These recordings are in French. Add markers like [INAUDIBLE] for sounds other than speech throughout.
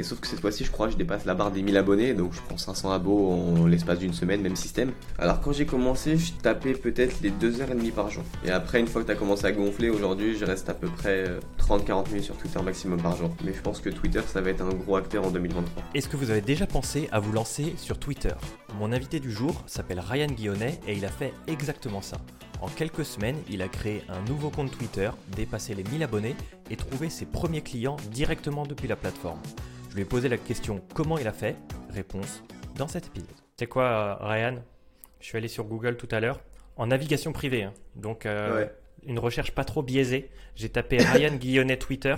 Et sauf que cette fois-ci, je crois que je dépasse la barre des 1000 abonnés, donc je prends 500 abos en l'espace d'une semaine, même système. Alors quand j'ai commencé, je tapais peut-être les 2h30 par jour. Et après, une fois que tu as commencé à gonfler, aujourd'hui, je reste à peu près 30-40 minutes sur Twitter maximum par jour. Mais je pense que Twitter, ça va être un gros acteur en 2023. Est-ce que vous avez déjà pensé à vous lancer sur Twitter? Mon invité du jour s'appelle Ryan Guillonnet et il a fait exactement ça. En quelques semaines, il a créé un nouveau compte Twitter, dépassé les 1000 abonnés et trouvé ses premiers clients directement depuis la plateforme. Je lui ai posé la question comment il a fait? Réponse dans cet épisode. C'est quoi, euh, Ryan? Je suis allé sur Google tout à l'heure en navigation privée, hein. donc euh, une recherche pas trop biaisée. J'ai tapé [COUGHS] Ryan Guillonnet Twitter.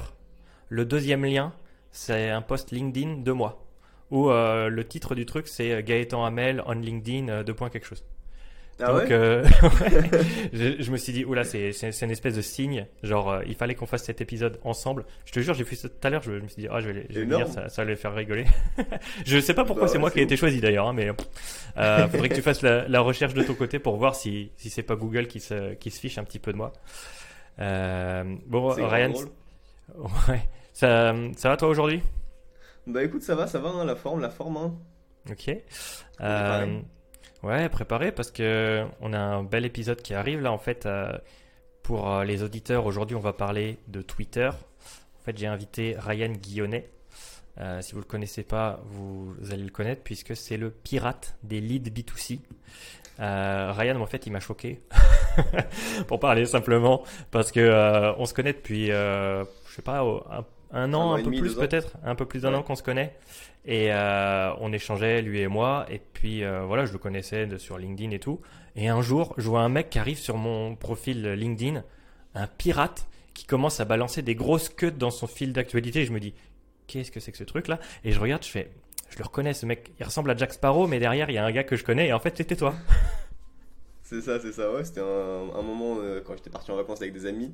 Le deuxième lien, c'est un post LinkedIn de moi. Où euh, le titre du truc, c'est Gaëtan Hamel on LinkedIn, deux points quelque chose. Ah Donc, euh, [LAUGHS] je, je, me suis dit, oula, c'est, c'est, c'est une espèce de signe. Genre, euh, il fallait qu'on fasse cet épisode ensemble. Je te jure, j'ai fait ça tout à l'heure. Je, me suis dit, ah, je vais, je vais venir, ça, ça va les faire rigoler. [LAUGHS] je sais pas pourquoi Bah c'est moi qui ai été choisi d'ailleurs, hein, mais euh, faudrait que tu fasses la, la recherche de ton côté pour voir si, si c'est pas Google qui se, qui se fiche un petit peu de moi. Euh, bon, Ryan, [LAUGHS] ouais, ça, ça va toi aujourd'hui? Bah écoute, ça va, ça va, hein, la forme, la forme. Hein. Ok. Euh, ouais, préparé parce que on a un bel épisode qui arrive là en fait. euh, pour euh, les auditeurs, aujourd'hui on va parler de Twitter. En fait, j'ai invité Ryan Guillonnet. Euh, si vous le connaissez pas, vous, allez le connaître puisque c'est le pirate des leads B2C. Euh, Ryan, en fait, il m'a choqué. [LAUGHS] pour parler simplement, parce que on se connaît depuis, je sais pas, un, un an, an un, peu demi, plus peut-être, un peu plus d'un Ouais. an qu'on se connaît. Et euh, on échangeait, lui et moi. Et puis euh, voilà, je le connaissais de, sur LinkedIn et tout. Et un jour, je vois un mec qui arrive sur mon profil LinkedIn, un pirate qui commence à balancer des grosses queues dans son fil d'actualité. Et je me dis, qu'est-ce que c'est que ce truc-là? Et je regarde, je fais, je le reconnais, ce mec. Il ressemble à Jack Sparrow, mais derrière, il y a un gars que je connais. Et en fait, c'était toi. C'est ça, c'est ça, ouais. C'était un, un moment euh, quand j'étais parti en vacances avec des amis.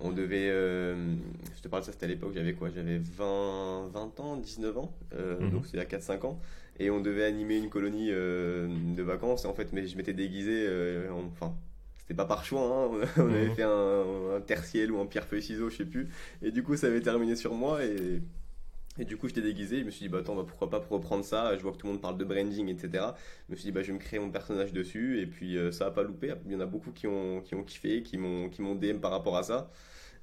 On devait. euh, je te parle de ça, c'était à l'époque, j'avais quoi J'avais 20, 20 ans, 19 ans. euh, Mhm. Donc c'était il y a 4-5 ans. Et on devait animer une colonie de vacances. Et en fait, mais je m'étais déguisé. en- Enfin. C'était pas par choix, hein. [LAUGHS] on avait Mhm. fait un, un terciel ou un pierre-feuille-ciseau, je sais plus. Et du coup, ça avait terminé sur moi. Et, et du coup, j'étais déguisé. Je me suis dit, bah attends, bah, pourquoi pas reprendre ça? Je vois que tout le monde parle de branding, etc. Je me suis dit, bah, je vais me créer mon personnage dessus, et puis euh, ça a pas loupé. Il y en a beaucoup qui ont, qui ont kiffé, qui m'ont, qui m'ont DM par rapport à ça.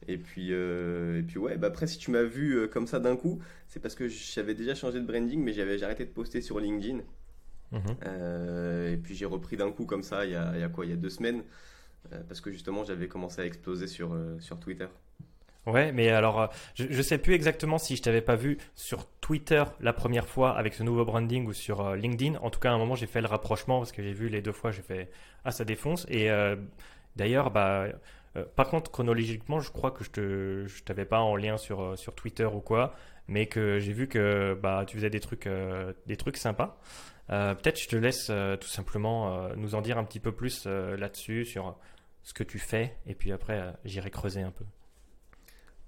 Et puis, euh, et puis ouais, bah après, si tu m'as vu euh, comme ça d'un coup, c'est parce que j'avais déjà changé de branding, mais j'avais j'ai arrêté de poster sur LinkedIn. Euh, et puis j'ai repris d'un coup comme ça, il y a, il y a quoi, il y a deux semaines, parce que justement, j'avais commencé à exploser sur, sur Twitter. Ouais, mais alors, euh, je, sais plus exactement si je t'avais pas vu sur Twitter la première fois avec ce nouveau branding ou sur euh, LinkedIn. En tout cas, à un moment, j'ai fait le rapprochement parce que j'ai vu les deux fois, j'ai fait ah ça défonce. Et euh, d'ailleurs, bah, par contre, chronologiquement, je crois que je je t'avais pas en lien sur sur Twitter ou quoi, mais que j'ai vu que bah tu faisais des trucs, des trucs sympas. Peut-être je te laisse tout simplement nous en dire un petit peu plus là-dessus sur ce que tu fais, et puis après, j'irai creuser un peu.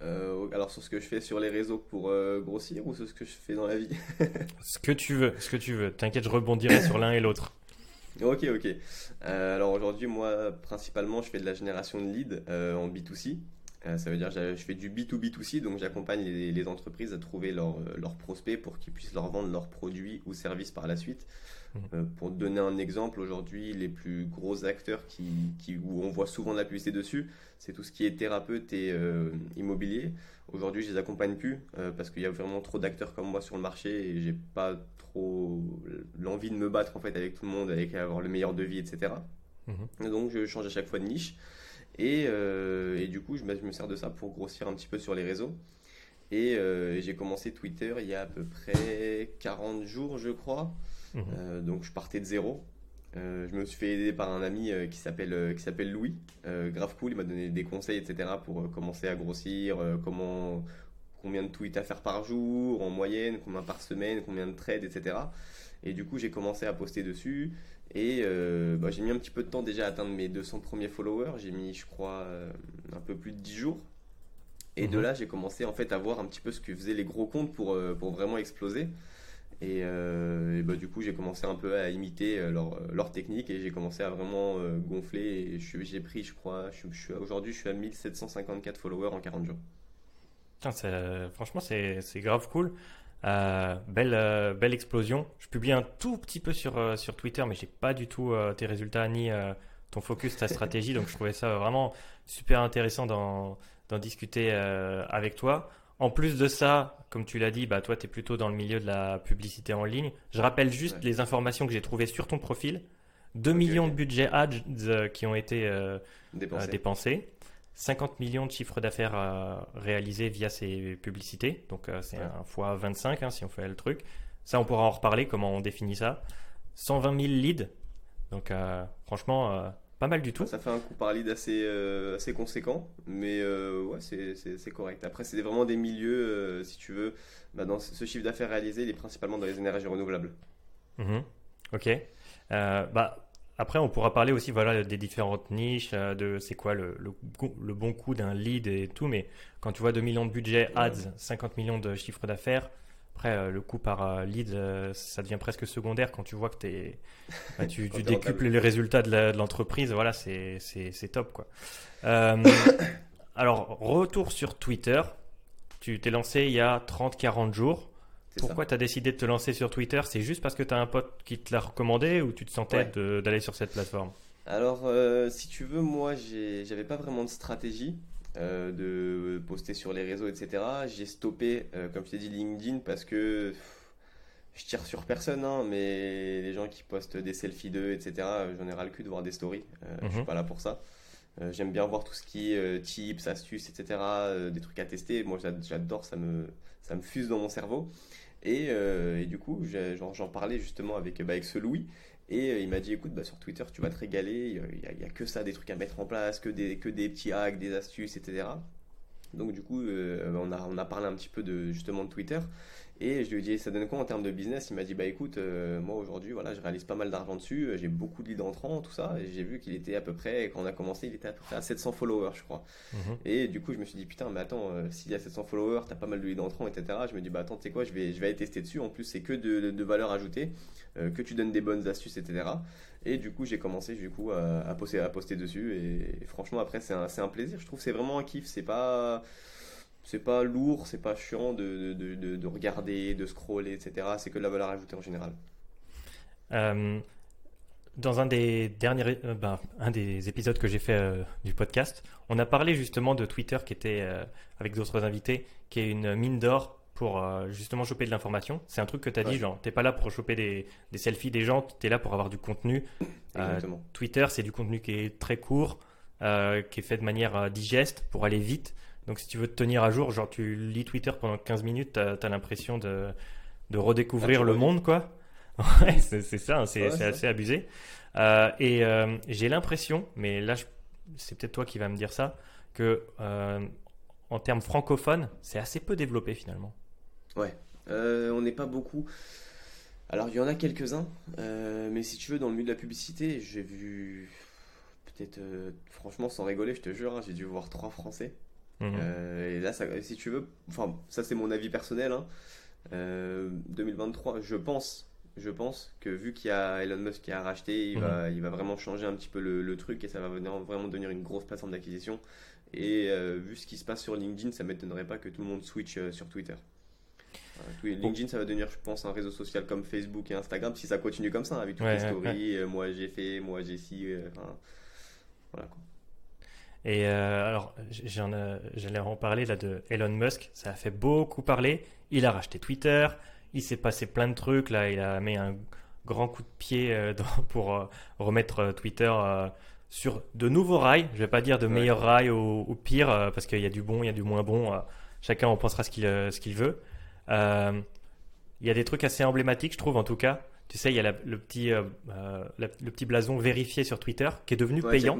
Euh, alors sur ce que je fais sur les réseaux pour euh, grossir ou sur ce que je fais dans la vie? [LAUGHS] Ce que tu veux, ce que tu veux. T'inquiète, je rebondirai sur l'un et l'autre. Ok, ok. Euh, alors aujourd'hui, moi, principalement, je fais de la génération de leads en B2C. Euh, ça veut dire que je fais du B2B2C, donc j'accompagne les, les entreprises à trouver leurs leurs prospects pour qu'ils puissent leur vendre leurs produits ou services par la suite. Mhm. Euh, pour te donner un exemple, aujourd'hui, les plus gros acteurs qui, qui, où on voit souvent de la publicité dessus, c'est tout ce qui est thérapeute et euh, immobilier. Aujourd'hui, je les accompagne plus euh, parce qu'il y a vraiment trop d'acteurs comme moi sur le marché et j'ai pas trop l'envie de me battre en fait avec tout le monde, avec avoir le meilleur devis, etc. Mhm. Et Donc je change à chaque fois de niche et, euh, et du coup je me, je me sers de ça pour grossir un petit peu sur les réseaux. Et j'ai commencé Twitter il y a à peu près 40 jours je crois. Mhm. Euh, donc je partais de zéro. Euh, je me suis fait aider par un ami euh, qui s'appelle qui s'appelle Louis, grave cool. Il m'a donné des conseils, etc. pour commencer à grossir, comment, combien de tweets à faire par jour, en moyenne, combien par semaine, combien de trades, etc. Et du coup, j'ai commencé à poster dessus. Et euh, bah, j'ai mis un petit peu de temps déjà à atteindre mes 200 premiers followers. J'ai mis, je crois, euh, un peu plus de 10 jours. Et de Mhm. là, j'ai commencé en fait à voir un petit peu ce que faisaient les gros comptes pour, euh, pour vraiment exploser. Et, euh, et bah, du coup, j'ai commencé un peu à imiter euh, leur, leur technique et j'ai commencé à vraiment euh, gonfler. Et j'ai pris, je crois, je, je aujourd'hui, je suis à 1754 followers en 40 jours. Putain, franchement, c'est c'est grave cool. belle, belle explosion. Je publie un tout petit peu sur, sur Twitter, mais j'ai pas du tout tes résultats ni ton focus, ta stratégie. [LAUGHS] donc je trouvais ça vraiment super intéressant d'en discuter avec toi. En plus de ça, comme tu l'as dit, bah, toi, tu es plutôt dans le milieu de la publicité en ligne. Je rappelle juste les informations que j'ai trouvées sur ton profil. 2 millions de budgets ads euh, qui ont été euh, euh, dépensés. 50 millions de chiffres d'affaires réalisés via ces publicités. Donc c'est un fois 25 hein, si on fait le truc. Ça, on pourra en reparler, comment on définit ça. 120 000 leads. Donc franchement, pas mal du tout. Ça fait un coup par lead assez, euh, assez conséquent, mais euh, ouais, c'est correct. Après, c'est vraiment des milieux, euh, si tu veux, bah, dans ce chiffre d'affaires réalisé, il est principalement dans les énergies renouvelables. Mhm. Ok. bah, après, on pourra parler aussi voilà, des différentes niches, de c'est quoi le, le, le, bon coût d'un lead et tout, mais quand tu vois 2 millions de budget ads, 50 millions de chiffre d'affaires, après, euh, le coût par euh, lead, euh, ça devient presque secondaire quand tu vois que es, [LAUGHS] bah, tu, tu décuples les résultats de l'entreprise. voilà, c'est top. Quoi. [COUGHS] alors, retour sur Twitter. Tu t'es lancé il y a 30-40 jours. Pourquoi tu as décidé de te lancer sur Twitter? C'est juste parce que tu as un pote qui te l'a recommandé ou tu te sentais d'aller sur cette plateforme? Alors, si tu veux, moi, j'avais pas vraiment de stratégie. Euh, de poster sur les réseaux, etc. J'ai stoppé, euh, comme je t'ai dit, LinkedIn parce que je tire sur personne, hein, mais les gens qui postent des selfies d'eux, etc., j'en ai ras le cul de voir des stories. Euh, Je suis mhm. pas là pour ça. Euh, j'aime bien voir tout ce qui est tips, astuces, etc., des trucs à tester. Moi, j'adore, ça me, ça me fuse dans mon cerveau. Et, et du coup, j'en parlais justement avec, bah, avec ce Louis. Et euh, il m'a dit écoute, bah, sur Twitter, tu vas te régaler. Il n'y a, que ça, des trucs à mettre en place, que des, que des petits hacks, des astuces, etc. Donc, du coup, euh, on, a, on a parlé un petit peu de, justement de Twitter. Et je lui ai dit, ça donne quoi en termes de business? Il m'a dit, bah écoute, euh, moi aujourd'hui, voilà, je réalise pas mal d'argent dessus, j'ai beaucoup de leads entrants, tout ça. Et j'ai vu qu'il était à peu près, quand on a commencé, il était à peu près à 700 followers, je crois. Mhm. Et du coup, je me suis dit, putain, mais attends, s'il y a 700 followers, t'as pas mal de leads entrants, etc. Je me dis, bah attends, tu sais quoi, je vais, je vais aller tester dessus. En plus, c'est que de, de valeur ajoutée. Euh, que tu donnes des bonnes astuces, etc. Et du coup, j'ai commencé du coup à, poster, à poster dessus. Et, franchement, après, c'est un, un, plaisir. Je trouve c'est vraiment un kiff. C'est pas c'est pas lourd, c'est pas chiant de, de, de, regarder, de scroller, etc. C'est que de la valeur ajoutée en général. Euh, dans un des derniers, euh, ben, un des épisodes que j'ai fait du podcast, on a parlé justement de Twitter qui était avec d'autres invités, qui est une mine d'or pour euh, justement choper de l'information. C'est un truc que tu as dit, genre, t'es pas là pour choper des, des selfies des gens, tu es là pour avoir du contenu. Euh, Twitter, c'est du contenu qui est très court, euh, qui est fait de manière digeste pour aller vite. Donc si tu veux te tenir à jour, genre tu lis Twitter pendant 15 minutes, tu as, l'impression de, de redécouvrir ah, le monde, quoi. [LAUGHS] Ouais, c'est ça, hein, c'est assez abusé. et j'ai l'impression, mais là, c'est peut-être toi qui vas me dire ça, que en termes francophones, c'est assez peu développé finalement. Ouais, euh, on n'est pas beaucoup. Alors il y en a quelques-uns, euh, mais si tu veux, dans le milieu de la publicité, j'ai vu peut-être, euh, franchement, sans rigoler, je te jure, hein, j'ai dû voir trois Français. Mhm. et là, si tu veux, enfin, ça c'est mon avis personnel. 2023, hein. je pense, je pense que vu qu'il y a Elon Musk qui a racheté, il, mhm. va, il va vraiment changer un petit peu le, truc et ça va venir, vraiment devenir une grosse plateforme d'acquisition. Et vu ce qui se passe sur LinkedIn, ça m'étonnerait pas que tout le monde switch sur Twitter. LinkedIn, ça va devenir, je pense, un réseau social comme Facebook et Instagram si ça continue comme ça, hein, avec toutes les stories. Euh, moi, j'ai fait, moi, j'ai si. Euh, voilà quoi. Et euh, alors, j'allais en parler là de Elon Musk. Ça a fait beaucoup parler. Il a racheté Twitter. Il s'est passé plein de trucs. Là, il a mis un grand coup de pied [LAUGHS] pour remettre Twitter sur de nouveaux rails. Je vais pas dire de meilleurs rails ou, pire, parce qu'il y a du bon, il y a du moins bon. chacun en pensera ce qu'il qu'il veut. Euh, il y a des trucs assez emblématiques, je trouve, en tout cas. Tu sais, il y a le, petit, euh, euh, le petit blason vérifié sur Twitter qui est devenu payant.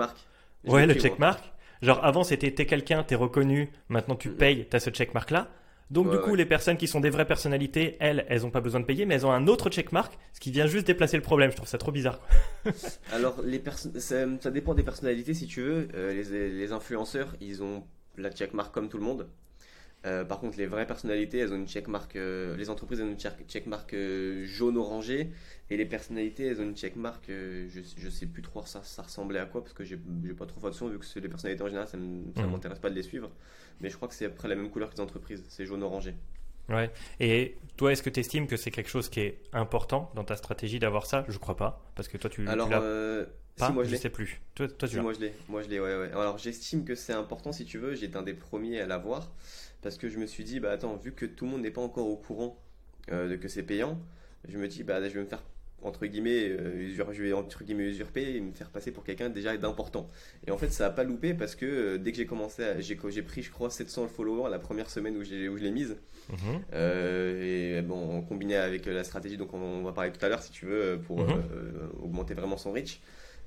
Ouais, le checkmark. Genre avant c'était t'es quelqu'un, t'es reconnu, maintenant tu payes, t'as ce checkmark là. Donc du coup les personnes qui sont des vraies personnalités, elles, elles ont pas besoin de payer, mais elles ont un autre checkmark, ce qui vient juste déplacer le problème. Je trouve ça trop bizarre. [LAUGHS] Alors les ça, ça, dépend des personnalités si tu veux. les, les influenceurs, ils ont la checkmark comme tout le monde. Euh, par contre, les vraies personnalités, elles ont une checkmark. Euh, les entreprises, elles ont une checkmark euh, jaune-orangé. Et les personnalités, elles ont une checkmark. je, je sais plus trop ça, ça ressemblait à quoi, parce que j'ai pas trop fait vu que les personnalités en général, ça ne mhm. m'intéresse pas de les suivre. Mais je crois que c'est après la même couleur que les entreprises, c'est jaune-orangé. Ouais. Et toi, est-ce que tu estimes que c'est quelque chose qui est important dans ta stratégie d'avoir ça? Je crois pas, parce que toi, tu, Alors, tu l'as pas. si, moi je je sais plus. Toi, toi tu Si, moi je l'ai, moi je l'ai, ouais, ouais. Alors j'estime que c'est important si tu veux, j'étais un des premiers à l'avoir parce que je me suis dit, bah attends, vu que tout le monde n'est pas encore au courant euh, de que c'est payant, je me dis, bah je vais me faire entre guillemets, euh, je vais entre guillemets usurper et me faire passer pour quelqu'un déjà d'important. Et en fait, ça a pas loupé parce que euh, dès que j'ai commencé, j'ai pris, je crois, 700 followers la première semaine où je l'ai mise. Mhm. Euh, et bon, combiné avec la stratégie, donc on, on va parler tout à l'heure si tu veux, pour Mhm. augmenter vraiment son reach.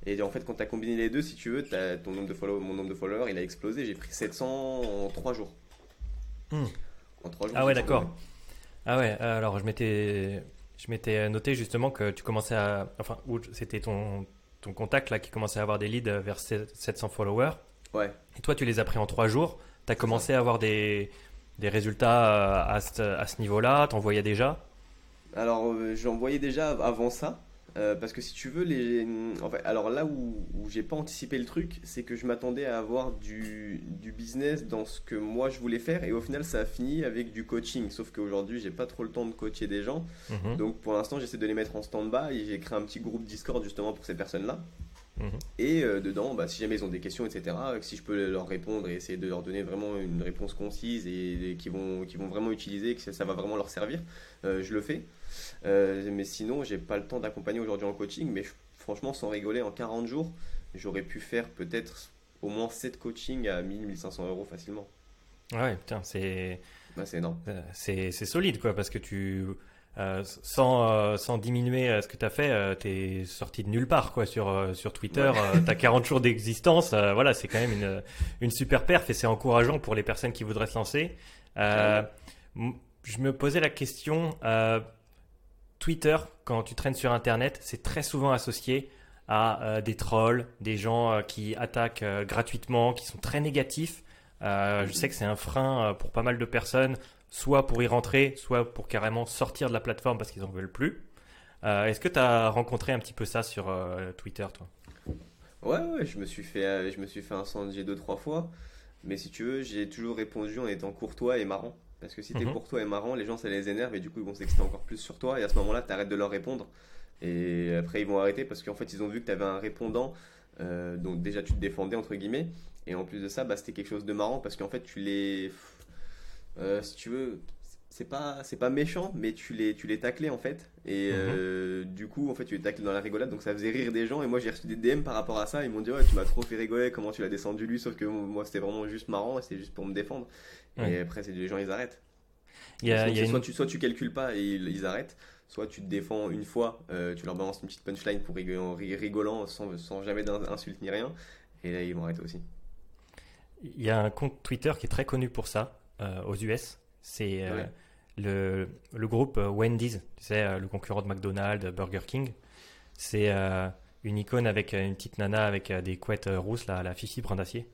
Et en fait, quand tu as combiné les deux, si tu veux, ton nombre de follow- mon nombre de followers, il a explosé. J'ai pris 700 en 3 jours. En 3 jours. Ah ouais, 700 d'accord. Ah ouais, alors je m'étais, je m'étais noté justement que tu commençais à, enfin, c'était ton, ton contact là qui commençait à avoir des leads vers 700 followers. Ouais. Et toi, tu les as pris en trois jours. Tu as commencé à avoir des, des résultats à, à ce, à ce niveau-là? Tu voyais déjà? Alors, euh, j'en voyais déjà avant ça. Euh, parce que si tu veux, les... en fait, alors là où, où j'ai pas anticipé le truc, c'est que je m'attendais à avoir du, du business dans ce que moi je voulais faire, et au final ça a fini avec du coaching. Sauf qu'aujourd'hui, j'ai pas trop le temps de coacher des gens, Mhm. donc pour l'instant, j'essaie de les mettre en stand-by. et J'ai créé un petit groupe Discord justement pour ces personnes-là. Mhm. Et euh, dedans, bah, si jamais ils ont des questions, etc., si je peux leur répondre et essayer de leur donner vraiment une réponse concise et, et qui, vont, qui vont vraiment utiliser, que ça, ça va vraiment leur servir, euh, je le fais. Euh, mais sinon, j'ai pas le temps d'accompagner aujourd'hui en coaching, mais je- franchement, sans rigoler, en 40 jours, j'aurais pu faire peut-être au moins 7 coachings à 1000-1500 euros facilement. Ouais, putain, c'est, Bah, c'est énorme. euh, c'est solide quoi, parce que tu, euh, sans, euh, sans diminuer euh, ce que tu as fait, tu es sorti de nulle part quoi sur, sur Twitter. tu as 40 jours d'existence. voilà, c'est quand même une, une super perf et c'est encourageant pour les personnes qui voudraient se lancer. Je me posais la question, Twitter, quand tu traînes sur Internet, c'est très souvent associé à des trolls, des gens qui attaquent gratuitement, qui sont très négatifs. Je sais que c'est un frein pour pas mal de personnes, soit pour y rentrer, soit pour carrément sortir de la plateforme parce qu'ils en veulent plus. Euh, Est-ce que tu as rencontré un petit peu ça sur euh, Twitter, toi? Ouais, ouais, je me suis fait, euh, je me suis fait incendier deux, trois fois. Mais si tu veux, j'ai toujours répondu en étant courtois et marrant. Parce que si t'es Mhm. courtois et marrant, les gens ça les énerve et du coup ils vont s'exciter encore plus sur toi. Et à ce moment-là, t'arrêtes de leur répondre. Et après, ils vont arrêter parce qu'en fait, ils ont vu que t'avais un répondant. euh, donc déjà, tu te défendais entre guillemets. Et en plus de ça, bah, c'était quelque chose de marrant parce qu'en fait, tu les. Euh, si tu veux. C'est pas, c'est pas méchant, mais tu les, tu les taclais en fait. Et Mhm. euh, du coup, en fait, tu les taclais dans la rigolade, donc ça faisait rire des gens. Et moi, j'ai reçu des DM par rapport à ça. Ils m'ont dit, ouais, tu m'as trop fait rigoler, comment tu l'as descendu lui? Sauf que moi, c'était vraiment juste marrant, et c'était juste pour me défendre. Ouais. Et après, c'est les gens, ils arrêtent. Y a, y a soit, tu, soit tu calcules pas et ils, ils arrêtent, soit tu te défends une fois, euh, tu leur balances une petite punchline pour rigolant, rigolant sans, sans jamais d'insulte ni rien. Et là, ils vont arrêter aussi. Il y a un compte Twitter qui est très connu pour ça aux US. C'est euh, Ouais. le, le groupe euh, Wendy's, tu sais, euh, le concurrent de McDonald's, Burger King. C'est euh, une icône avec euh, une petite nana avec euh, des couettes euh, rousses, la, la Fifi brin d'acier.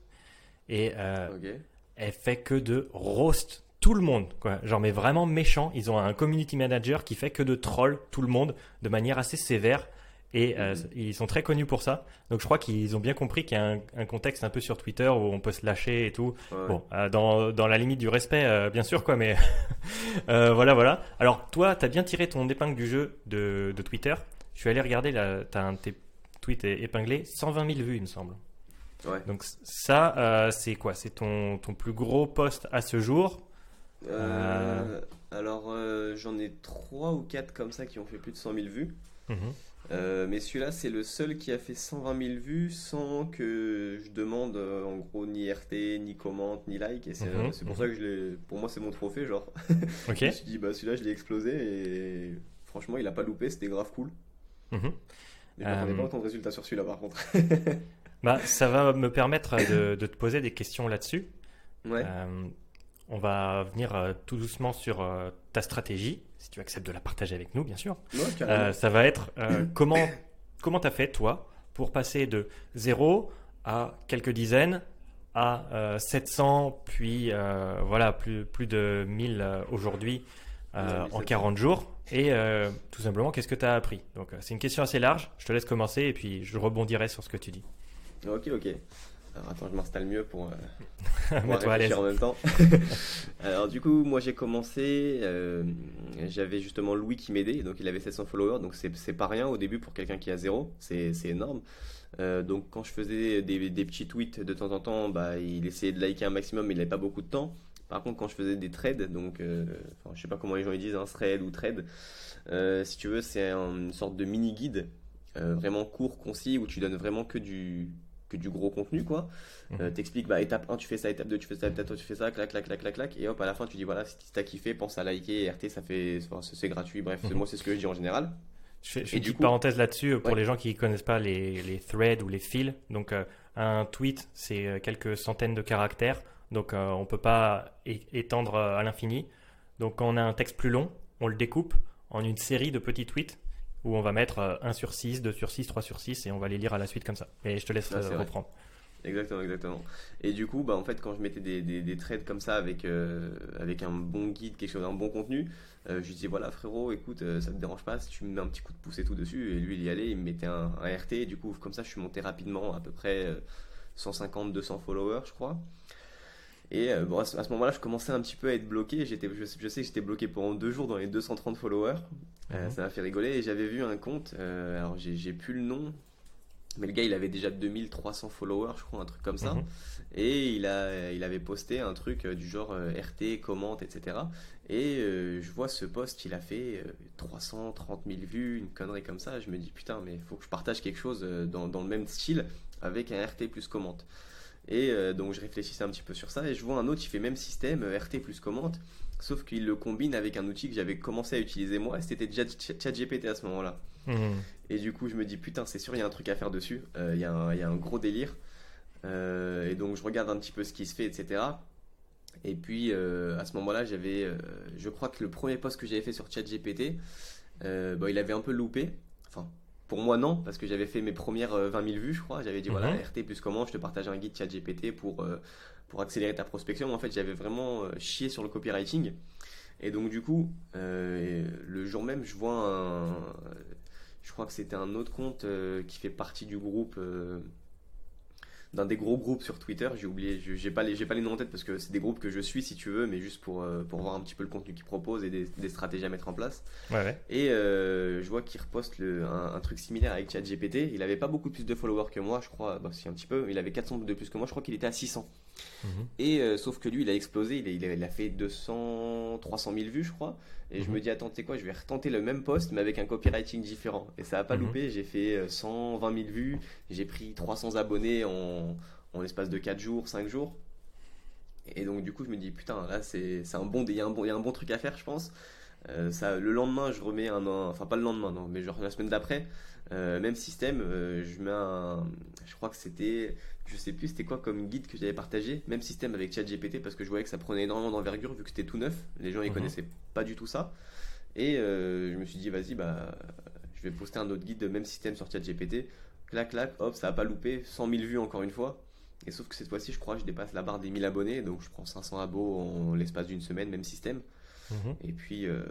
Et euh, elle fait que de roast tout le monde. Quoi. Genre, mais vraiment méchant. Ils ont un community manager qui fait que de troll tout le monde de manière assez sévère. Et euh, Mhm. ils sont très connus pour ça. Donc je crois qu'ils ont bien compris qu'il y a un, un contexte un peu sur Twitter où on peut se lâcher et tout. Ouais. Bon, euh, dans, dans la limite du respect, euh, bien sûr, quoi, mais [LAUGHS] voilà, voilà. Alors, toi, tu as bien tiré ton épingle du jeu de, de Twitter. Je suis allé regarder, tu as un de tes tweets épinglés, 120 000 vues, il me semble. Ouais. Donc, ça, c'est quoi? C'est ton, ton plus gros post à ce jour? Alors, j'en ai 3 ou 4 comme ça qui ont fait plus de 100 000 vues. Mhm. Euh, mais celui-là, c'est le seul qui a fait 120 000 vues sans que je demande euh, en gros ni RT, ni commente, ni like. Et c'est Mhm, euh, pour mhm. ça que je l'ai. Pour moi, c'est mon trophée. Genre, [LAUGHS] Ok. je me suis dit, bah celui-là, je l'ai explosé et franchement, il a pas loupé. C'était grave cool. Mhm. Mais m'attendais Euh, pas autant de résultats sur celui-là par contre. Bah, [LAUGHS] ça va me permettre de, de te poser des questions là-dessus. ouais. On va venir euh, tout doucement sur euh, ta stratégie, si tu acceptes de la partager avec nous, bien sûr. Ouais. Euh, ça va être [CLEARS THROAT] comment comment t'as fait toi pour passer de 0 à quelques dizaines à euh, 700 puis voilà plus plus de 1000 euh, aujourd'hui en 1700. 40 jours? Et tout simplement qu'est-ce que tu as appris? Donc c'est une question assez large je te laisse commencer et puis je rebondirai sur ce que tu dis Ok, ok. Alors attends, je m'installe mieux pour, euh, [LAUGHS] pour réfléchir en même temps. [LAUGHS] Alors du coup, moi j'ai commencé, euh, j'avais justement Louis qui m'aidait, donc il avait 700 followers, donc c'est pas rien au début pour quelqu'un qui a zéro, c'est énorme. Euh, donc quand je faisais des, des petits tweets de temps en temps, bah, il essayait de liker un maximum, mais il n'avait pas beaucoup de temps. Par contre, quand je faisais des trades, donc euh, enfin, je sais pas comment les gens ils disent, un thread ou trade, euh, si tu veux, c'est un- une sorte de mini guide euh, vraiment court, concis, où tu donnes vraiment que du que du gros contenu quoi. Euh, Mhm. T'expliques bah étape 1 tu fais ça, étape 2 tu fais ça, étape 3 tu fais ça, clac clac clac clac clac et hop à la fin tu dis voilà si t'as kiffé pense à liker et RT ça fait enfin, c'est gratuit bref Mhm. moi c'est ce que je dis en général. Je fais, je Et fais une du petite coup- parenthèse là-dessus euh, pour Ouais. les gens qui ne connaissent pas les, les threads ou les fils. Donc, euh, un tweet, c'est euh, quelques centaines de caractères. Donc, euh, on ne peut pas étendre à l'infini. Donc, quand on a un texte plus long, on le découpe en une série de petits tweets où on va mettre euh, 1 sur 6, 2 sur 6, 3 sur 6 et on va les lire à la suite comme ça. Et je te laisse Ah, euh, vrai. reprendre. Exactement, exactement. Et du coup, bah, en fait, quand je mettais des, des, des trades comme ça avec, euh, avec un bon guide, quelque chose, un bon contenu, euh, je lui disais voilà, frérot, écoute, euh, ça te dérange pas si tu me mets un petit coup de pouce et tout dessus. Et lui, il y allait, il me mettait un, un RT. Et du coup, comme ça, je suis monté rapidement à peu près euh, 150, 200 followers, je crois. Et euh, bon, à ce, moment-là, je commençais un petit peu à être bloqué. J'étais, je, je sais que j'étais bloqué pendant deux jours dans les 230 followers. Euh, Mhm. ça m'a fait rigoler. Et j'avais vu un compte, euh, alors j'ai, plus le nom, mais le gars, il avait déjà 2300 followers, je crois, un truc comme ça. Mhm. Et il, a, il avait posté un truc euh, du genre RT, commente, etc. Et je vois ce post, il a fait euh, 330 000 vues, une connerie comme ça. Je me dis, putain, mais il faut que je partage quelque chose dans, dans le même style avec un RT plus commente. Et euh, donc je réfléchissais un petit peu sur ça et je vois un autre, il fait même système, euh, RT plus commente, sauf qu'il le combine avec un outil que j'avais commencé à utiliser moi, c'était déjà Ch- ChatGPT à ce moment-là. Mhm. Et du coup, je me dis, putain, c'est sûr, il y a un truc à faire dessus. Euh, Il y, a un- il y a un gros délire. Euh, et donc, je regarde un petit peu ce qui se fait, etc. Et puis, euh, à ce moment-là, j'avais. euh, je crois que le premier post que j'avais fait sur ChatGPT, euh, bah, il avait un peu loupé. Enfin, pour moi, non, parce que j'avais fait mes premières euh, 20 000 vues, je crois. J'avais dit, voilà, Mhm. RT plus comment, je te partage un guide ChatGPT pour, euh, pour accélérer ta prospection. En fait, j'avais vraiment euh, chié sur le copywriting. Et donc, du coup, euh, le jour même, je vois un. Je crois que c'était un autre compte euh, qui fait partie du groupe. D'un des gros groupes sur Twitter, j'ai oublié, j'ai pas les, j'ai pas les noms en tête parce que c'est des groupes que je suis si tu veux, mais juste pour, euh, pour voir un petit peu le contenu qu'ils proposent et des, des stratégies à mettre en place. Ouais, ouais. Et euh, je vois qu'il reposte le, un, un truc similaire avec ChatGPT. Il avait pas beaucoup plus de followers que moi, je crois, bah, si un petit peu. Il avait 400 de plus que moi, je crois qu'il était à 600. Mhm. Et euh, sauf que lui, il a explosé, il a, il a, il a fait 200, 300 000 vues, je crois. Et je Mhm. me dis, attends, tu sais quoi, je vais retenter le même post, mais avec un copywriting différent. Et ça a pas Mhm. loupé, j'ai fait euh, 120 000 vues, j'ai pris 300 abonnés en, en l'espace de 4 jours, 5 jours. Et donc, du coup, je me dis, putain, là, c'est un bon, il y, a un bon- il y a un bon truc à faire, je pense. Euh, ça, le lendemain, je remets un, un- enfin pas le lendemain, non, mais genre la semaine d'après, euh, même système, euh, je mets un, je crois que c'était, je sais plus c'était quoi comme guide que j'avais partagé, même système avec ChatGPT parce que je voyais que ça prenait énormément d'envergure vu que c'était tout neuf, les gens ils Mhm. connaissaient pas du tout ça, et euh, je me suis dit vas-y bah, je vais poster un autre guide de même système sur ChatGPT, clac clac, hop, ça a pas loupé, 100 000 vues encore une fois. Et sauf que cette fois-ci, je crois que je dépasse la barre des 1000 abonnés, donc je prends 500 abos en l'espace d'une semaine, même système. Mhm. Et puis, euh,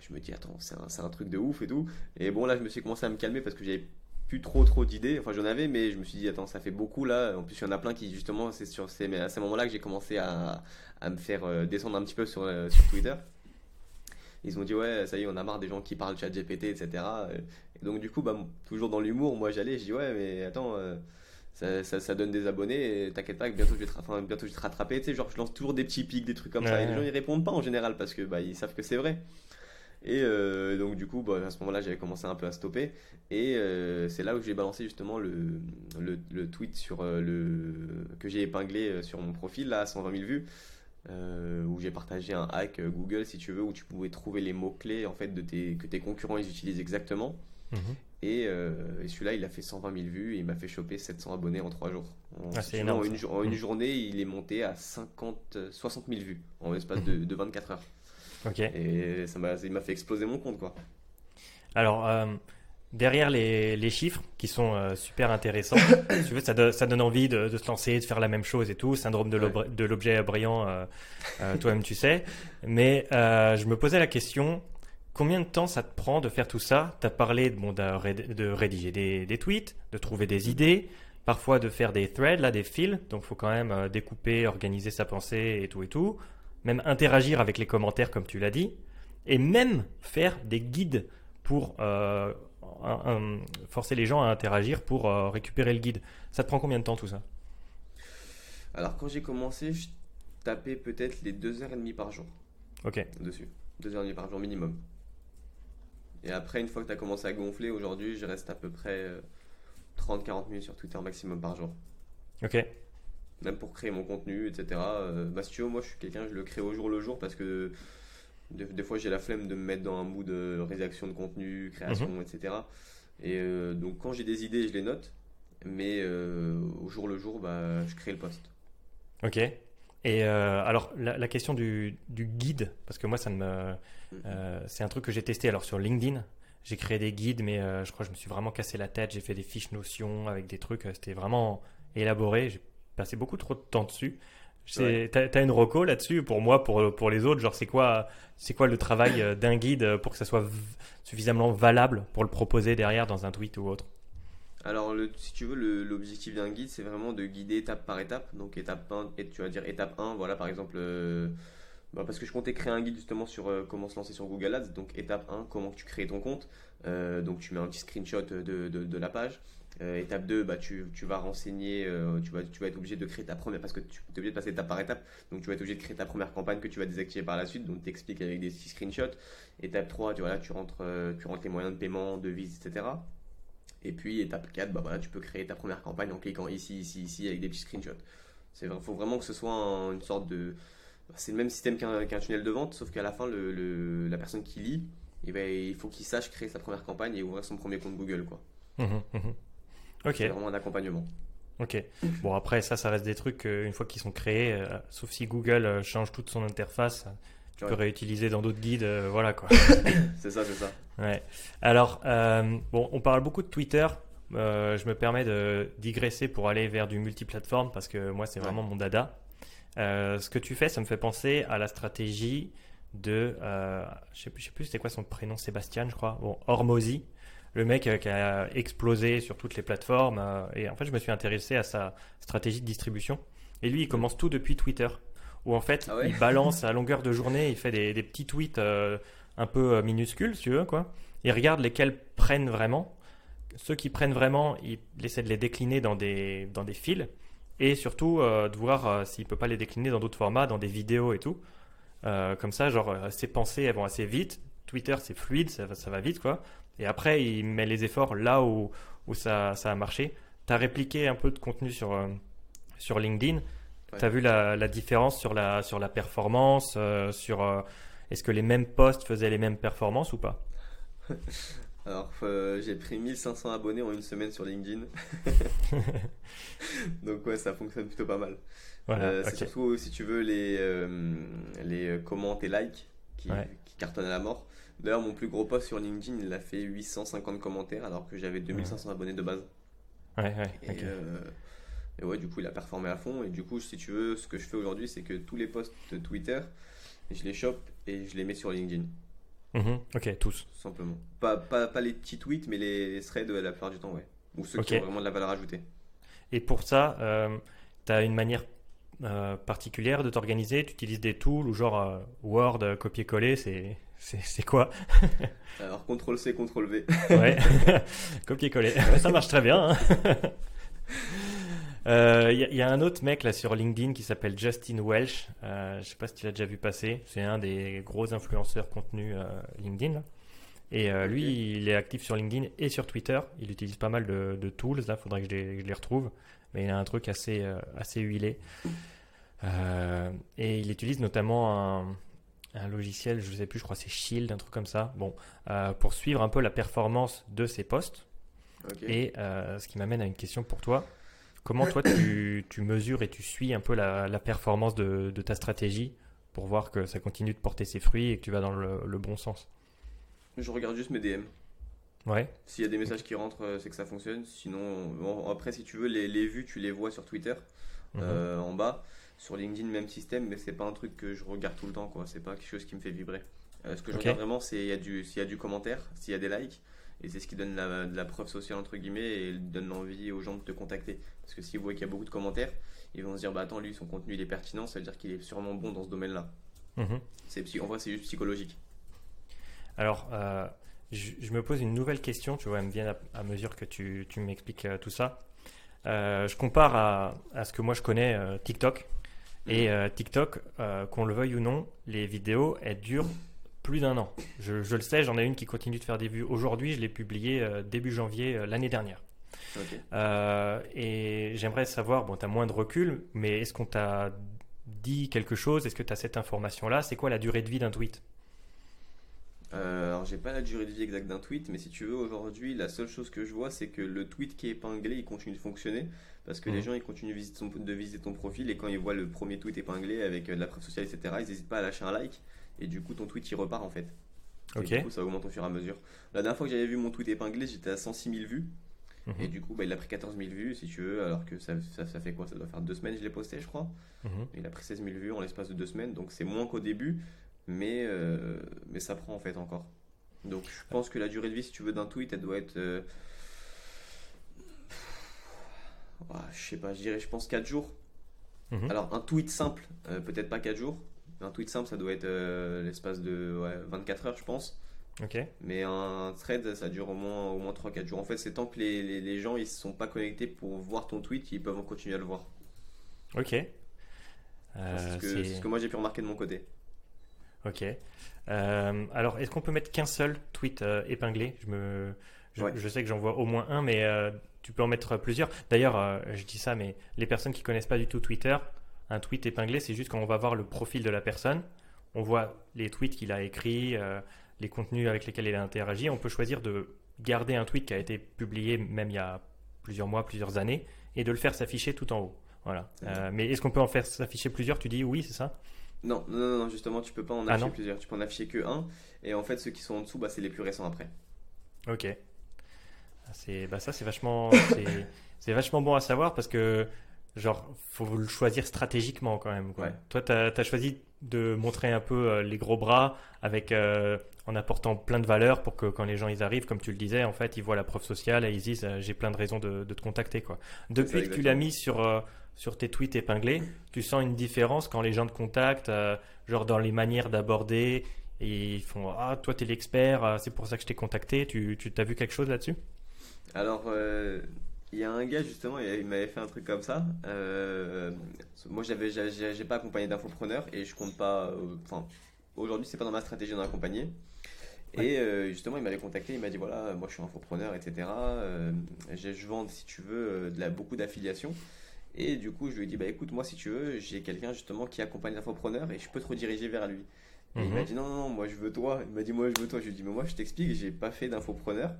je me dis, attends, c'est un, c'est un truc de ouf et tout. Et bon, là, je me suis commencé à me calmer parce que j'avais plus trop trop d'idées. Enfin, j'en avais, mais je me suis dit, attends, ça fait beaucoup là. En plus, il y en a plein qui, justement, c'est sur ces, à ces moments-là que j'ai commencé à, à me faire euh, descendre un petit peu sur, euh, sur Twitter. Ils ont dit, ouais, ça y est, on a marre des gens qui parlent chat GPT, etc. Et donc, du coup, bah, toujours dans l'humour, moi j'allais, je dis, ouais, mais attends. euh, ça, ça, ça donne des abonnés t'inquiète pas que bientôt je vais te, enfin, bientôt je vais te rattraper tu sais genre je lance toujours des petits pics des trucs comme ça et les gens ils répondent pas en général parce que bah ils savent que c'est vrai et euh, donc du coup bah, à ce moment là j'avais commencé un peu à stopper et euh, c'est là où j'ai balancé justement le, le, le tweet sur euh, le que j'ai épinglé sur mon profil là à 120 000 vues où j'ai partagé un hack Google si tu veux où tu pouvais trouver les mots clés en fait de tes, que tes concurrents ils utilisent exactement Mhm. et, et celui-là, il a fait 120 000 vues et il m'a fait choper 700 abonnés en 3 jours. En, Ah, si énorme, en une, Mm. journée, il est monté à 50, euh, 60 000 vues en l'espace de, de 24 heures. Et ça m'a, il m'a fait exploser mon compte, quoi. Alors, euh, derrière les, les chiffres qui sont euh, super intéressants, [COUGHS] si tu veux, ça, do- ça donne envie de, de se lancer, de faire la même chose et tout. Syndrome de Ouais. l'obre- de l'objet brillant, euh, toi-même tu sais. Mais je me posais la question combien de temps ça te prend de faire tout ça? Tu as parlé bon, de, ré- de rédiger des, des tweets, de trouver des idées. parfois de faire des threads, là, des fils. Donc, il faut quand même découper, organiser sa pensée et tout et tout. Même interagir avec les commentaires, comme tu l'as dit. Et même faire des guides pour euh, forcer les gens à interagir pour euh, récupérer le guide. Ça te prend combien de temps tout ça? Alors, quand j'ai commencé, je tapais peut-être les 2h30 par jour. Ok. Dessus. 2h30 par jour minimum. Et après, une fois que tu as commencé à gonfler, aujourd'hui, je reste à peu près 30-40 minutes sur Twitter maximum par jour. Ok. Même pour créer mon contenu, etc. Euh, bah, moi, je suis quelqu'un, je le crée au jour le jour parce que des, fois, j'ai la flemme de me mettre dans un mood de rédaction de contenu, création, mhm. etc. Et euh, donc, quand j'ai des idées, je les note. Mais euh, au jour le jour, bah, je crée le post. Ok. Et alors, la, question du, du, guide, parce que moi, ça me, mhm. c'est un truc que j'ai testé alors sur LinkedIn. J'ai créé des guides, mais euh, je crois que je me suis vraiment cassé la tête. J'ai fait des fiches notions avec des trucs. Euh, c'était vraiment élaboré. J'ai passé beaucoup trop de temps dessus. Ouais. T'as une reco là-dessus pour moi, pour, pour les autres Genre, c'est quoi, c'est quoi le travail euh, d'un guide pour que ça soit suffisamment valable pour le proposer derrière dans un tweet ou autre? Alors, le, si tu veux, l'objectif d'un guide, c'est vraiment de guider étape par étape. Donc, étape 1, et tu vas dire étape 1, voilà, par exemple, bah, parce que je comptais créer un guide justement sur euh, comment se lancer sur Google Ads. Donc étape 1, comment tu crées ton compte. Euh, donc tu mets un petit screenshot de, de, la page. Euh, étape 2, bah, tu, tu vas renseigner, tu, vas, tu vas être obligé de créer ta première, parce que tu es obligé de passer étape par étape, donc tu vas être obligé de créer ta première campagne que tu vas désactiver par la suite, donc tu expliques avec des petits screenshots. Étape 3, tu, voilà, tu, rentres, tu rentres les moyens de paiement, devises, etc. Et puis étape 4, bah, voilà, tu peux créer ta première campagne en cliquant ici, ici, ici, avec des petits screenshots. Il faut vraiment que ce soit une sorte de, c'est le même système qu'un tunnel de vente, sauf qu'à la fin, le, la personne qui lit, eh ben, il faut qu'il sache créer sa première campagne et ouvrir son premier compte Google. Quoi. Mmh, mmh. Ok. C'est vraiment un accompagnement. Ok. Bon, après, ça, ça reste des trucs, une fois qu'ils sont créés, euh, sauf si Google euh, change toute son interface, tu peux réutiliser dans d'autres guides, euh, voilà quoi. [COUGHS] c'est ça, c'est ça. Ouais. Alors, bon, on parle beaucoup de Twitter. je me permets de digresser pour aller vers du multiplateforme parce que moi, c'est vraiment mon dada. Euh, ce que tu fais, ça me fait penser à la stratégie de, euh, je sais plus, sais plus c'était quoi son prénom, Sébastien, je crois, bon, Hormozy, le mec euh, qui a explosé sur toutes les plateformes. et en fait, je me suis intéressé à sa stratégie de distribution. Et lui, il commence tout depuis Twitter, où en fait, ah il balance à longueur de journée, il fait des, petits tweets un peu minuscules, si tu veux, quoi. Il regarde lesquels prennent vraiment. Ceux qui prennent vraiment, il essaie de les décliner dans des, dans des fils et surtout euh, de voir euh, s'il peut pas les décliner dans d'autres formats, dans des vidéos et tout. Euh, comme ça, genre, ses pensées, elles vont assez vite. Twitter, c'est fluide, ça, ça, va vite, quoi. Et après, il met les efforts là où, où ça, ça a marché. Tu as répliqué un peu de contenu sur, sur LinkedIn. Tu as vu la, la, différence sur la, sur la performance sur Est-ce que les mêmes posts faisaient les mêmes performances ou pas? [LAUGHS] Alors, euh, j'ai pris 1500 abonnés en une semaine sur LinkedIn. [LAUGHS] [LAUGHS] Donc, ouais, ça fonctionne plutôt pas mal. Euh, c'est surtout, si tu veux, les, euh, les comments et likes qui, qui, cartonnent à la mort. D'ailleurs, mon plus gros post sur LinkedIn, il a fait 850 commentaires alors que j'avais 2500 abonnés de base. Ouais, ouais. Et, et, ouais, du coup, il a performé à fond. Et du coup, si tu veux, ce que je fais aujourd'hui, c'est que tous les posts de Twitter, je les chope et je les mets sur LinkedIn. Mhm. ok, tous. Simplement. Pas, pas, pas, les petits tweets, mais les threads la plupart du temps, ouais. Ou ceux qui ont vraiment de la valeur ajoutée. Et pour ça, euh, tu as une manière euh, particulière de t'organiser? Tu utilises des tools ou genre euh, Word, copier-coller, c'est, c'est, quoi [LAUGHS] Alors, CTRL-C, CTRL-V. [LAUGHS] ouais, [LAUGHS] copier-coller. ça marche très bien. Hein. Il euh, y, a un autre mec là sur LinkedIn qui s'appelle Justin Welsh. Euh, je sais pas si tu l'as déjà vu passer. C'est un des gros influenceurs contenu euh, LinkedIn. Et euh, lui, il est actif sur LinkedIn et sur Twitter. Il utilise pas mal de, tools. Là, faudrait que je les, je les, retrouve. Mais il a un truc assez, assez huilé. et il utilise notamment un, un, logiciel, je ne sais plus, je crois c'est Shield, un truc comme ça. Bon, pour suivre un peu la performance de ses posts. Et ce qui m'amène à une question pour toi. Comment toi tu, [COUGHS] mesures et tu suis un peu la, performance de, ta stratégie pour voir que ça continue de porter ses fruits et que tu vas dans le, bon sens? Je regarde juste mes DM. Ouais. S'il y a des messages qui rentrent, euh, c'est que ça fonctionne. Sinon, après, si tu veux, les, vues, tu les vois sur Twitter mhm. euh, en bas. Sur LinkedIn, même système, mais c'est pas un truc que je regarde tout le temps, quoi. C'est pas quelque chose qui me fait vibrer. Euh, ce que je regarde vraiment, c'est s'il y, a du, y a du commentaire, s'il y a des likes, Et c'est ce qui donne la, de la preuve sociale, entre guillemets, et donne l'envie aux gens de te contacter. Parce que s'ils voient qu'il y a beaucoup de commentaires, ils vont se dire, bah attends, lui, son contenu, il est pertinent, ça veut dire qu'il est sûrement bon dans ce domaine-là. Mhm. C'est En vrai, c'est juste psychologique. Alors, euh, je, me pose une nouvelle question, tu vois, elle me vient à, mesure que tu, tu m'expliques euh, tout ça. Euh, je compare à, à, ce que moi je connais TikTok. Et mhm. TikTok, qu'on le veuille ou non, les vidéos, elles durent plus d'un an. Je, je, le sais, j'en ai une qui continue de faire des vues aujourd'hui. Je l'ai publiée début janvier l'année dernière. et j'aimerais savoir, bon, tu as moins de recul, mais est-ce qu'on t'a dit quelque chose? Est-ce que tu as cette information-là? C'est quoi la durée de vie d'un tweet? Euh, alors j'ai pas la durée de vie exacte d'un tweet, mais si tu veux aujourd'hui, la seule chose que je vois, c'est que le tweet qui est épinglé, il continue de fonctionner parce que les mhm. gens ils continuent de visiter, ton, profil et quand ils voient le premier tweet épinglé avec euh, de la preuve sociale, etc., ils n'hésitent pas à lâcher un like et du coup ton tweet il repart en fait. Ok. du coup ça augmente au fur et à mesure. La dernière fois que j'avais vu mon tweet épinglé, j'étais à 106 000 vues. Mhm. Et du coup, bah, il a pris 14 000 vues, si tu veux, alors que ça, ça, fait quoi? Ça doit faire deux semaines que je l'ai posté, je crois. Mhm. Il a pris 16 000 vues en l'espace de deux semaines, donc c'est moins qu'au début, mais, euh, mais ça prend en fait encore. Donc je pense que la durée de vie, si tu veux, d'un tweet, elle doit être. Euh, je sais pas, je dirais, je pense 4 jours. Mhm. Alors un tweet simple, euh, peut-être pas 4 jours. Un tweet simple, ça doit être l'espace de 24 heures, je pense. Ok. Mais un thread, ça dure au moins, au moins 3-4 jours. En fait, c'est tant que les, les, les gens ils sont pas connectés pour voir ton tweet, ils peuvent continuer à le voir. Ok. c'est ce, que moi j'ai pu remarquer de mon côté. Ok. Euh, alors, est-ce qu'on peut mettre qu'un seul tweet euh, épinglé? Je, me, je, sais que j'en vois au moins un, mais euh, tu peux en mettre plusieurs. D'ailleurs, je dis ça, mais les personnes qui connaissent pas du tout Twitter, un tweet épinglé, c'est juste quand on va voir le profil de la personne, on voit les tweets qu'il a écrits, les contenus avec lesquels il a interagi. On peut choisir de garder un tweet qui a été publié même il y a plusieurs mois, plusieurs années, et de le faire s'afficher tout en haut. Voilà. mais est-ce qu'on peut en faire s'afficher plusieurs? Tu dis oui, c'est ça? Non, non, non, justement, tu peux pas en ah afficher plusieurs. Tu peux en afficher que un. Et en fait, ceux qui sont en dessous, bah, c'est les plus récents après. Ok. Ah, c'est, bah, ça, c'est vachement, c'est, vachement bon à savoir parce que, genre, faut le choisir stratégiquement quand même. Quoi. Toi, tu as, choisi de montrer un peu euh, les gros bras avec, euh, en apportant plein de valeurs pour que quand les gens ils arrivent, comme tu le disais, en fait, ils voient la preuve sociale et ils disent euh, j'ai plein de raisons de, te contacter. Quoi. Depuis que tu l'as mis sur sur tes tweets épinglés, tu sens une différence quand les gens te contactent, euh, genre dans les manières d'aborder, et ils font Ah, toi, tu es l'expert, c'est pour ça que je t'ai contacté. Tu, tu as vu quelque chose là-dessus? Alors, euh, il y a un gars, justement, il m'avait fait un truc comme ça. moi, j'avais, j'ai pas accompagné d'infopreneur et je compte pas. Enfin, aujourd'hui, c'est pas dans ma stratégie d'en accompagner. Et justement, il m'avait contacté, il m'a dit voilà, moi je suis infopreneur, etc. je vends, si tu veux, de la, beaucoup d'affiliations. Et du coup, je lui ai dit, bah écoute, moi, si tu veux, j'ai quelqu'un justement qui accompagne l'infopreneur et je peux te rediriger vers lui. Et il m'a mhm. dit, non, non, non, moi, je veux toi. Il m'a dit, moi, je veux toi. Je lui ai dit, mais moi, je t'explique, j'ai pas fait d'infopreneur.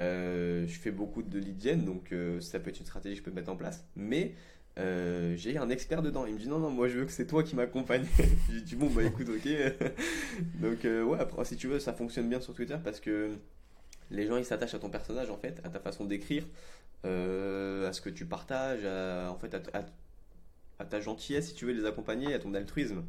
Euh, je fais beaucoup de lead donc euh, ça peut être une stratégie que je peux mettre en place. Mais euh, j'ai un expert dedans. Il me dit non, non, moi je veux que c'est toi qui m'accompagne. [LAUGHS] J'ai dit bon, bah écoute, ok. [LAUGHS] donc, ouais, après, si tu veux, ça fonctionne bien sur Twitter parce que les gens ils s'attachent à ton personnage en fait, à ta façon d'écrire, à ce que tu partages, en fait, à, ta gentillesse si tu veux les accompagner, à ton altruisme.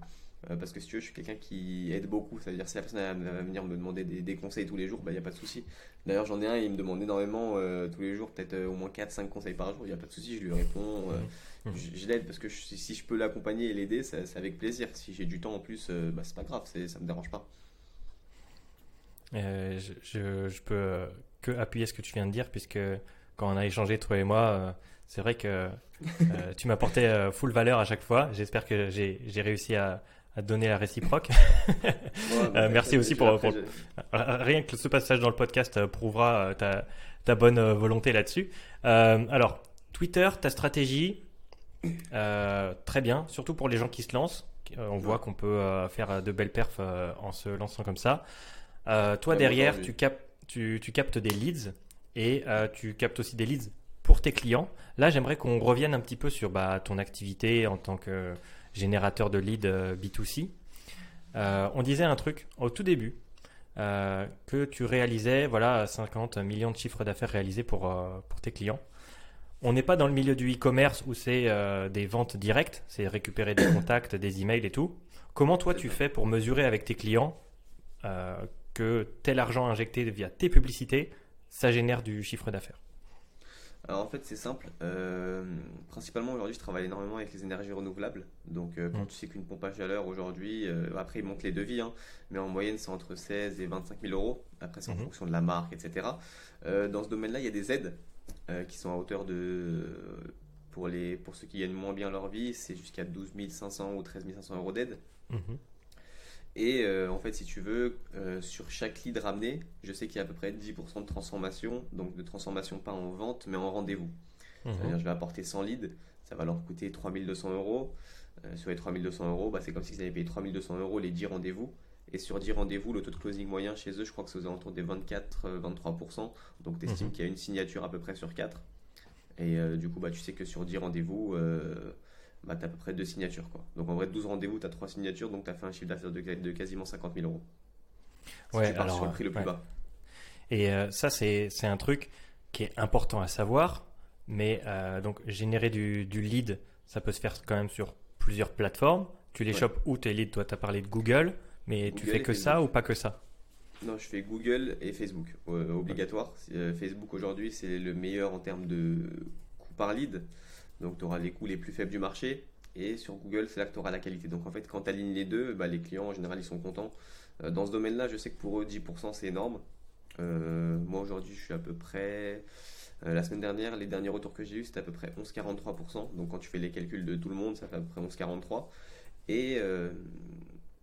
Euh, parce que si tu veux, je suis quelqu'un qui aide beaucoup. Ça veut dire si la personne va venir me demander des, conseils tous les jours, il bah, n'y a pas de souci. D'ailleurs, j'en ai un, il me demande énormément euh, tous les jours, peut-être au moins 4-5 conseils par jour, il n'y a pas de souci, je lui réponds. Mmh. Je, l'aide parce que si je peux l'accompagner et l'aider, c'est avec plaisir. Si j'ai du temps en plus, bah, c'est pas grave, ça me dérange pas. je, je, peux que appuyer ce que tu viens de dire, puisque quand on a échangé, toi et moi, euh, c'est vrai que euh, [LAUGHS] tu m'apportais euh, full valeur à chaque fois. J'espère que j'ai réussi à, à, donner la réciproque. [LAUGHS] Bah, merci aussi pour, Rien que ce passage dans le podcast prouvera ta, ta, bonne volonté là-dessus. alors, Twitter, ta stratégie, très bien, surtout pour les gens qui se lancent. on voit qu'on peut faire de belles perfs en se lançant comme ça. toi, derrière, tu, cap tu, tu captes des leads et euh, tu captes aussi des leads pour tes clients. Là, j'aimerais qu'on revienne un petit peu sur bah, ton activité en tant que générateur de leads euh, B2C. Euh, on disait un truc au tout début que tu réalisais voilà 50 millions de chiffres d'affaires réalisés pour, pour tes clients. On n'est pas dans le milieu du e-commerce où c'est des ventes directes, c'est récupérer des [COUGHS] contacts, des emails et tout. Comment toi tu fais pour mesurer avec tes clients que tel argent injecté via tes publicités ça génère du chiffre d'affaires? Alors en fait c'est simple. Euh, principalement aujourd'hui je travaille énormément avec les énergies renouvelables. Donc euh, quand mm. tu sais qu'une pompe à chaleur aujourd'hui, euh, après ils montent les devis, hein, mais en moyenne c'est entre 16 et 25 000 euros. Après c'est en mm-hmm. fonction de la marque, etc. dans ce domaine-là il y a des aides qui sont à hauteur de... Pour, les, pour ceux qui gagnent moins bien leur vie, c'est jusqu'à 12 500 ou 13 500 euros d'aide. Mm-hmm. Et euh, en fait, si tu veux, euh, sur chaque lead ramené, je sais qu'il y a à peu près 10% de transformation, donc de transformation pas en vente, mais en rendez-vous. Mhm. C'est-à-dire, je vais apporter 100 leads, ça va leur coûter 3200 euros. Euh, sur les 3200 euros, bah, c'est comme s'ils avaient payé 3200 euros les 10 rendez-vous. Et sur 10 rendez-vous, le taux de closing moyen chez eux, je crois que c'est aux alentours des 24-23%. Donc, tu estimes mhm. qu'il y a une signature à peu près sur 4. Et du coup, bah, tu sais que sur 10 rendez-vous, bah, tu as à peu près deux signatures. Quoi. Donc en vrai, 12 rendez-vous, tu as trois signatures, donc tu as fait un chiffre d'affaires de, quasiment 50 000 euros. ouais, alors, sur le prix le plus bas. Et euh, ça, c'est un truc qui est important à savoir. Mais euh, donc, générer du, du, lead, ça peut se faire quand même sur plusieurs plateformes. Tu les chopes où tes leads? Toi, tu as parlé de Google, mais tu fais que ça ou pas que ça? Non, je fais Google et Facebook, euh, obligatoire. Facebook aujourd'hui, c'est le meilleur en termes de coût par lead. Donc tu auras les coûts les plus faibles du marché. Et sur Google, c'est là que tu auras la qualité. Donc en fait, quand tu alignes les deux, bah, les clients en général ils sont contents. Euh, dans ce domaine-là, je sais que pour eux, 10% c'est énorme. Euh, moi aujourd'hui, je suis à peu près. Euh, la semaine dernière, les derniers retours que j'ai eu, c'était à peu près 11,43%. Donc quand tu fais les calculs de tout le monde, ça fait à peu près 11,43%. Et,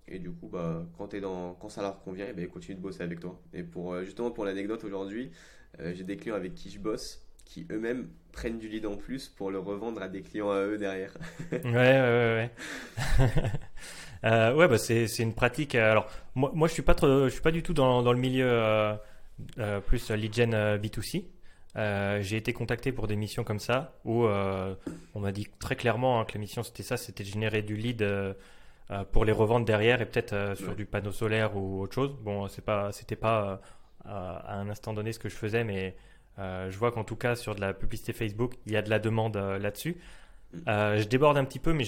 et du coup, bah, quand, es dans, quand ça leur convient, eh ben, ils continuent de bosser avec toi. Et pour, justement, pour l'anecdote aujourd'hui, j'ai des clients avec qui je bosse qui eux-mêmes prennent du lead en plus pour le revendre à des clients à eux derrière. [LAUGHS] ouais, ouais, ouais. [LAUGHS] euh, ouais, bah c'est, une pratique. Euh, alors, moi, moi je suis pas trop, je suis pas du tout dans, dans le milieu euh, euh plus lead gen B2C. j'ai été contacté pour des missions comme ça où on m'a dit très clairement hein, que la mission c'était ça, c'était de générer du lead pour les revendre derrière et peut-être sur du panneau solaire ou autre chose. Bon, c'est pas, c'était pas à un instant donné ce que je faisais, mais je vois qu'en tout cas sur de la publicité Facebook, il y a de la demande euh, là-dessus. Mm. Euh, je déborde un petit peu, mais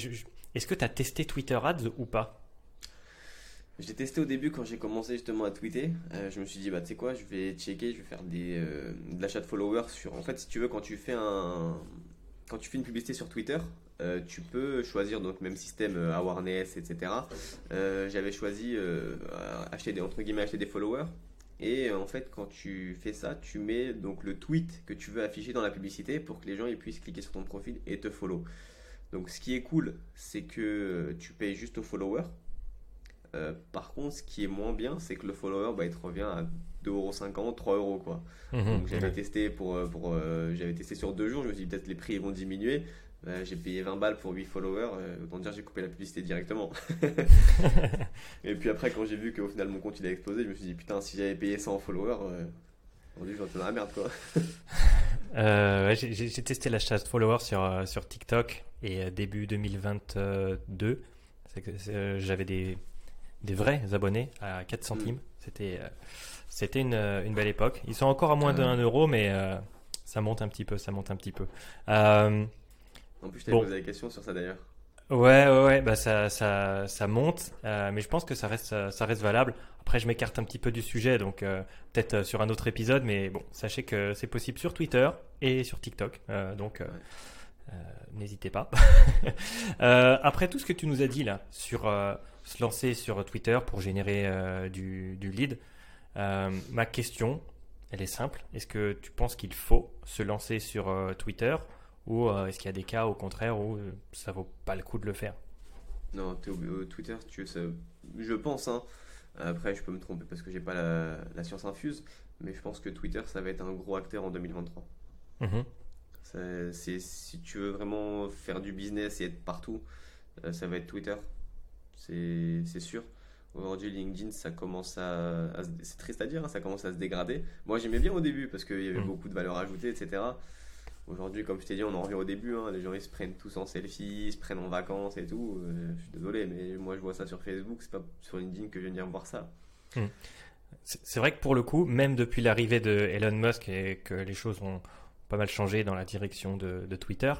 est-ce que tu as testé Twitter Ads ou pas? J'ai testé au début quand j'ai commencé justement à tweeter. je me suis dit, bah tu sais quoi, je vais checker, je vais faire des, de l'achat de followers sur. En fait, si tu veux, quand tu fais un, quand tu fais une publicité sur Twitter, tu peux choisir donc même système awareness, etc. J'avais choisi acheter des entre guillemets acheter des followers et euh, en fait, quand tu fais ça, tu mets donc le tweet que tu veux afficher dans la publicité pour que les gens ils puissent cliquer sur ton profil et te follow. Donc, ce qui est cool, c'est que tu payes juste au follower. Euh, par contre, ce qui est moins bien, c'est que le follower, bah, il te revient à 2,50€, 3€ quoi. Mhm. Donc j'avais testé pour, euh, j'avais testé sur deux jours, je me suis dit peut-être les prix vont diminuer. Euh, j'ai payé 20 balles pour 8 followers, euh, autant dire j'ai coupé la publicité directement. [LAUGHS] et puis après, quand j'ai vu qu'au final mon compte il a explosé, je me suis dit putain, si j'avais payé 100 followers, euh, aujourd'hui j'en dans la merde quoi. [LAUGHS] euh, j'ai testé l'achat de followers sur, sur TikTok et début 2022, j'avais des, des vrais abonnés à 4 centimes. Mm. C'était c'était une, une, belle époque. Ils sont encore à moins d'un euro, mais ça monte un petit peu, ça monte un petit peu. En plus, je t'avais posé la question sur ça d'ailleurs. Ouais, ouais, ouais, bah ça, ça, ça monte, euh, mais je pense que ça reste, ça reste valable. Après, je m'écarte un petit peu du sujet, donc euh, peut-être euh, sur un autre épisode, mais bon, sachez que c'est possible sur Twitter et sur TikTok, donc n'hésitez pas. [LAUGHS] après tout ce que tu nous as dit là sur se lancer sur Twitter pour générer du, du, lead, ma question, elle est simple. Est-ce que tu penses qu'il faut se lancer sur Twitter ou euh, est-ce qu'il y a des cas au contraire où euh, ça vaut pas le coup de le faire Non, Twitter, tu je pense. Hein. Après, je peux me tromper parce que j'ai pas la, science infuse, mais je pense que Twitter, ça va être un gros acteur en 2023. Mhm. C'est, si tu veux vraiment faire du business et être partout, euh, ça va être Twitter. C'est, sûr. Aujourd'hui, LinkedIn, ça commence à. c'est triste à dire, hein, ça commence à se dégrader. Moi, j'aimais bien au début parce qu'il y avait mhm. beaucoup de valeur ajoutée, etc. Aujourd'hui, comme je t'ai dit, on en revient au début. Hein, les gens ils se prennent tous en selfie, ils se prennent en vacances et tout. Euh, je suis désolé, mais moi je vois ça sur Facebook, c'est pas sur LinkedIn que je viens voir ça. Hmm. C'est vrai que pour le coup, même depuis l'arrivée de Elon Musk et que les choses ont pas mal changé dans la direction de, Twitter,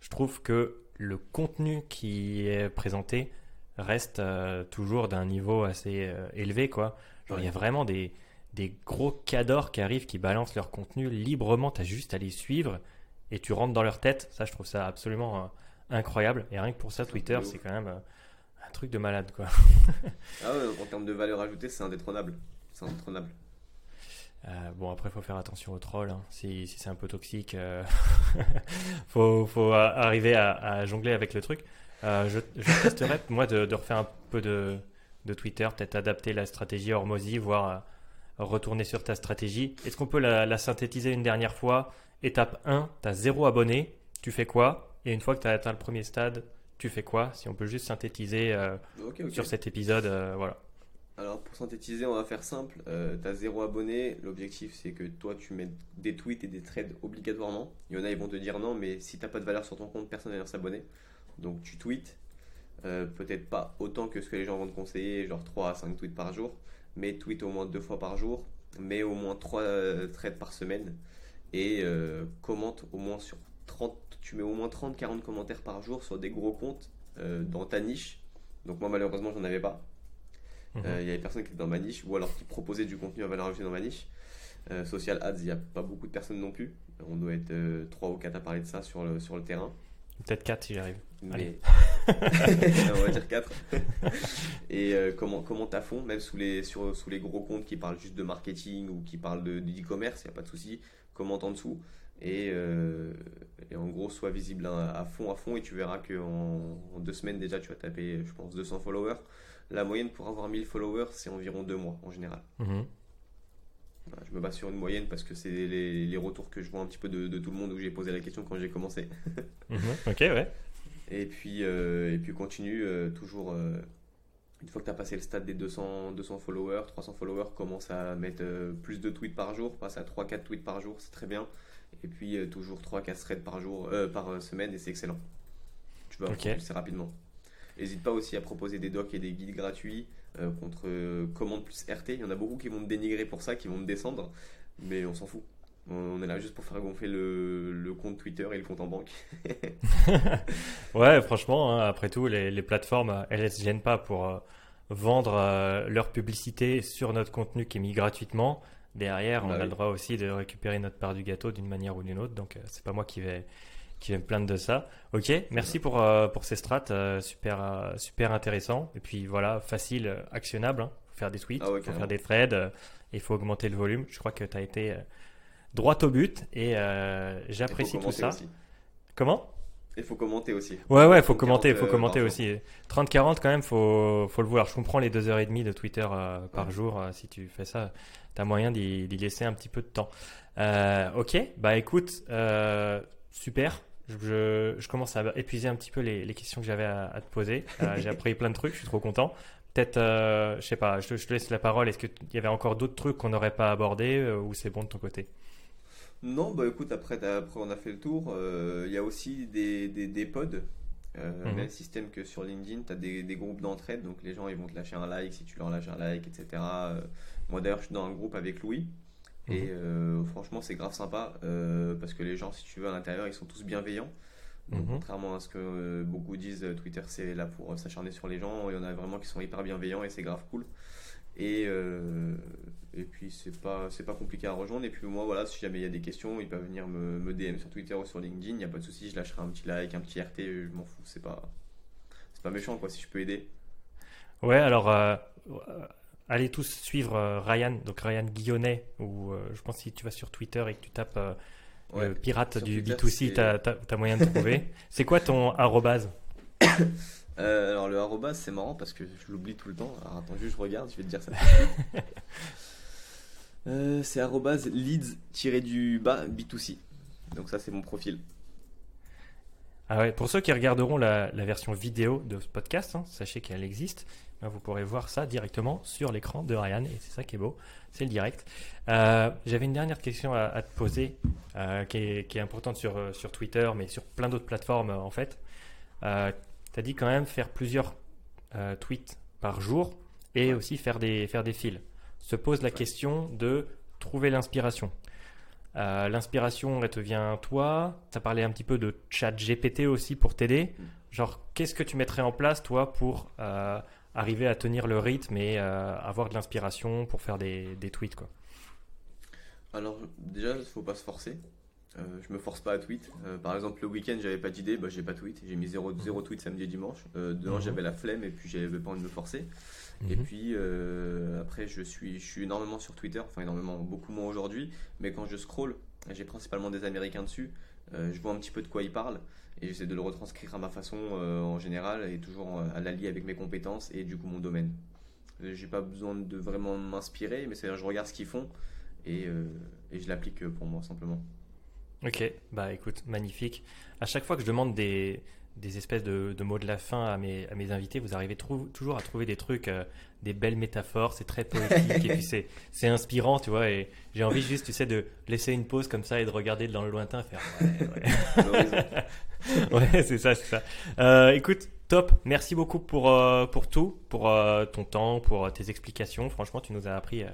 je trouve que le contenu qui est présenté reste euh, toujours d'un niveau assez euh, élevé. Quoi. Genre, il y a vraiment des, des gros cadors qui arrivent, qui balancent leur contenu librement. Tu as juste à les suivre et tu rentres dans leur tête. Ça, je trouve ça absolument euh, incroyable. Et rien que pour ça, Twitter, c'est quand même euh, un truc de malade. Quoi. ah ouais, en termes de valeur ajoutée, c'est indétrônable. C'est indétrônable. Euh, bon, après, il faut faire attention aux trolls. Hein. Si, si c'est un peu toxique, il [LAUGHS] faut, faut, arriver à, jongler avec le truc. je, je testerai, moi, de, de, refaire un peu de, de Twitter, peut-être adapter la stratégie Hormozy, voire retourner sur ta stratégie. Est-ce qu'on peut la, synthétiser une dernière fois? Étape 1, tu as zéro abonné, tu fais quoi? Et une fois que tu as atteint le premier stade, tu fais quoi? Si on peut juste synthétiser euh, sur cet épisode, euh, voilà. Alors pour synthétiser, on va faire simple. Euh, tu as zéro abonné. L'objectif, c'est que toi, tu mets des tweets et des trades obligatoirement. Il y en a, ils vont te dire non, mais si tu n'as pas de valeur sur ton compte, personne ne va s'abonner. Donc tu tweets. Peut-être pas autant que ce que les gens vont te conseiller, genre 3 à 5 tweets par jour mais tweet au moins deux fois par jour, mets au moins trois euh, trades par semaine et euh, commente au moins sur 30, tu mets au moins 30-40 commentaires par jour sur des gros comptes euh, dans ta niche. Donc moi malheureusement j'en avais pas. Mhm. Il y avait personne qui était dans ma niche ou alors qui proposait du contenu à valeur ajoutée dans ma niche. social ads, il n'y a pas beaucoup de personnes non plus. On doit être 3 ou 4 à parler de ça sur le, sur le terrain. Peut-être 4 si j'arrive. Mais... [LAUGHS] [LAUGHS] on va dire 4. et euh, comment comment à fond, même sous les, sur, sous les gros comptes qui parlent juste de marketing ou qui parlent de, e-commerce, il n'y a pas de souci. Commente en dessous? Et, euh, et, en gros, sois visible à, fond, à fond. Et tu verras qu'en en deux semaines déjà, tu vas taper, je pense, 200 followers. La moyenne pour avoir 1000 followers, c'est environ deux mois en général. Mhm. Je me base sur une moyenne parce que c'est les, les, retours que je vois un petit peu de, de tout le monde où j'ai posé la question quand j'ai commencé. Mhm. Ok, ouais. Et puis, euh, et puis continue euh, toujours. Euh, une fois que tu as passé le stade des 200, 200 followers, 300 followers, commence à mettre plus de tweets par jour, passe à 3-4 tweets par jour, c'est très bien. Et puis toujours 3-4 threads par, jour, par semaine et c'est excellent. Tu vas okay. plus rapidement. N'hésite pas aussi à proposer des docs et des guides gratuits contre commande plus RT. Il y en a beaucoup qui vont te dénigrer pour ça, qui vont te descendre, mais on s'en fout. On est là juste pour faire gonfler le, compte Twitter et le compte en banque. [LAUGHS] ouais, franchement, hein, après tout, les, plateformes, elles ne se gênent pas pour euh, vendre euh, leur publicité sur notre contenu qui est mis gratuitement. Derrière, on bah a le droit aussi de récupérer notre part du gâteau d'une manière ou d'une autre. Donc, euh, c'est pas moi qui vais, qui vais me plaindre de ça. Ok, merci pour, pour ces strates. super, super intéressant. Et puis voilà, facile, actionnable. Hein. Faut faire des tweets, ah faut faire des threads. Il faut augmenter le volume. Je crois que tu as été droit au but et euh, j'apprécie tout ça. Comment? Il faut commenter aussi. Ouais, ouais, il faut commenter, il faut commenter aussi. 30-40 quand même, faut, faut le vouloir. Je comprends les 2h30 de Twitter euh, par jour. Euh, si tu fais ça, tu as moyen d'y laisser un petit peu de temps. ok, bah écoute, super. Je, je, commence à épuiser un petit peu les, les questions que j'avais à, te poser. J'ai [LAUGHS] appris plein de trucs, je suis trop content. Peut-être, je sais pas, je, je, te laisse la parole. Est-ce qu'il y avait encore d'autres trucs qu'on n'aurait pas abordés ou c'est bon de ton côté? Non, bah écoute, après, après on a fait le tour. Euh, il y a aussi des, des, pods. Euh. Même système que sur LinkedIn, tu as des, des groupes d'entraide, donc les gens ils vont te lâcher un like si tu leur lâches un like, etc. Euh, moi d'ailleurs, je suis dans un groupe avec Louis. Et mhm. franchement, c'est grave sympa parce que les gens, si tu veux, à l'intérieur, ils sont tous bienveillants. Donc, mhm. contrairement à ce que beaucoup disent, Twitter c'est là pour s'acharner sur les gens. Il y en a vraiment qui sont hyper bienveillants et c'est grave cool. Et, euh, et puis c'est pas c'est pas compliqué à rejoindre. Et puis moi voilà, si jamais il y a des questions, ils peuvent venir me, me DM sur Twitter ou sur LinkedIn. Il n'y a pas de souci, je lâcherai un petit like, un petit RT. Je m'en fous. C'est pas c'est pas méchant quoi. Si je peux aider. Ouais, alors euh, allez tous suivre euh, Ryan, donc Ryan Guillonnet. Ou je pense que si tu vas sur Twitter et que tu tapes pirate du B2C, tu as, moyen de trouver. [LAUGHS] c'est quoi ton arrobase? [COUGHS] Euh, alors le arrobas c'est marrant parce que je l'oublie tout le temps. Alors attends juste je regarde, je vais te dire ça. [LAUGHS] euh, c'est arrobas leads-du-bas B2C. Donc ça c'est mon profil. Ah ouais, pour ceux qui regarderont la, version vidéo de ce podcast, hein, sachez qu'elle existe. Ben, vous pourrez voir ça directement sur l'écran de Ryan et c'est ça qui est beau, c'est le direct. Euh, j'avais une dernière question à, te poser qui, est, qui, est, importante sur, sur Twitter mais sur plein d'autres plateformes en fait as dit quand même faire plusieurs euh, tweets par jour et aussi faire des, faire des fils. Se pose la question de trouver l'inspiration. Euh, l'inspiration, elle te vient toi. Tu as parlé un petit peu de chat GPT aussi pour t'aider. Mm. Genre, qu'est-ce que tu mettrais en place, toi, pour euh, arriver à tenir le rythme et avoir de l'inspiration pour faire des, des tweets quoi? Alors, déjà, il faut pas se forcer. Euh, je me force pas à tweet. Euh, par exemple, le week-end, j'avais pas d'idée, bah, j'ai pas tweet. J'ai mis zéro, zéro tweet samedi et dimanche. Euh, dedans, Mhm. j'avais la flemme et puis j'avais pas envie de me forcer. Et Mhm. puis euh, après, je suis, je suis énormément sur Twitter, enfin énormément, beaucoup moins aujourd'hui. Mais quand je scroll, j'ai principalement des Américains dessus. je vois un petit peu de quoi ils parlent et j'essaie de le retranscrire à ma façon en général et toujours à l'allier avec mes compétences et du coup mon domaine. J'ai pas besoin de vraiment m'inspirer, mais c'est-à-dire je regarde ce qu'ils font et, et je l'applique pour moi simplement. Ok, bah écoute, magnifique. À chaque fois que je demande des, des espèces de, de mots de la fin à mes, à mes invités, vous arrivez toujours à trouver des trucs, euh, des belles métaphores, c'est très poétique et puis c'est, c'est inspirant, tu vois. Et j'ai envie juste, tu sais, de laisser une pause comme ça et de regarder dans le lointain, faire ouais, ouais. [LAUGHS] Ouais, c'est ça, c'est ça. Euh, écoute, top. Merci beaucoup pour, euh, pour tout, pour euh, ton temps, pour tes explications. Franchement, tu nous as appris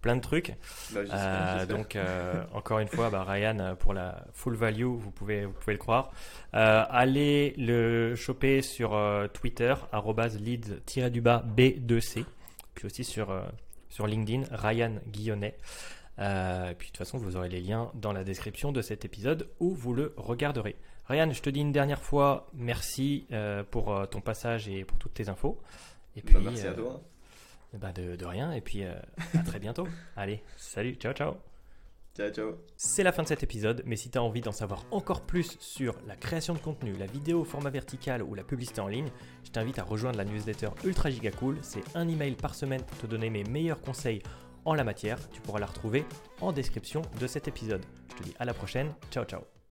plein de trucs. Bah, Euh, donc, euh, encore une fois, bah, Ryan, pour la full value, vous pouvez, vous pouvez le croire. Euh, allez le choper sur Twitter, lead-du-bas B2C. Puis aussi sur, sur LinkedIn, Ryan Guillonnet. Euh, puis de toute façon, vous aurez les liens dans la description de cet épisode où vous le regarderez. Ryan, je te dis une dernière fois merci euh, pour euh, ton passage et pour toutes tes infos. Et puis, Bah, merci à toi. Bah, de, de rien. Et puis, euh, à très bientôt. [LAUGHS] Allez, salut, ciao, ciao. Ciao, ciao. C'est la fin de cet épisode, mais si tu as envie d'en savoir encore plus sur la création de contenu, la vidéo au format vertical ou la publicité en ligne, je t'invite à rejoindre la newsletter Ultra Giga Cool. C'est un email par semaine pour te donner mes meilleurs conseils en la matière. Tu pourras la retrouver en description de cet épisode. Je te dis à la prochaine. Ciao ciao.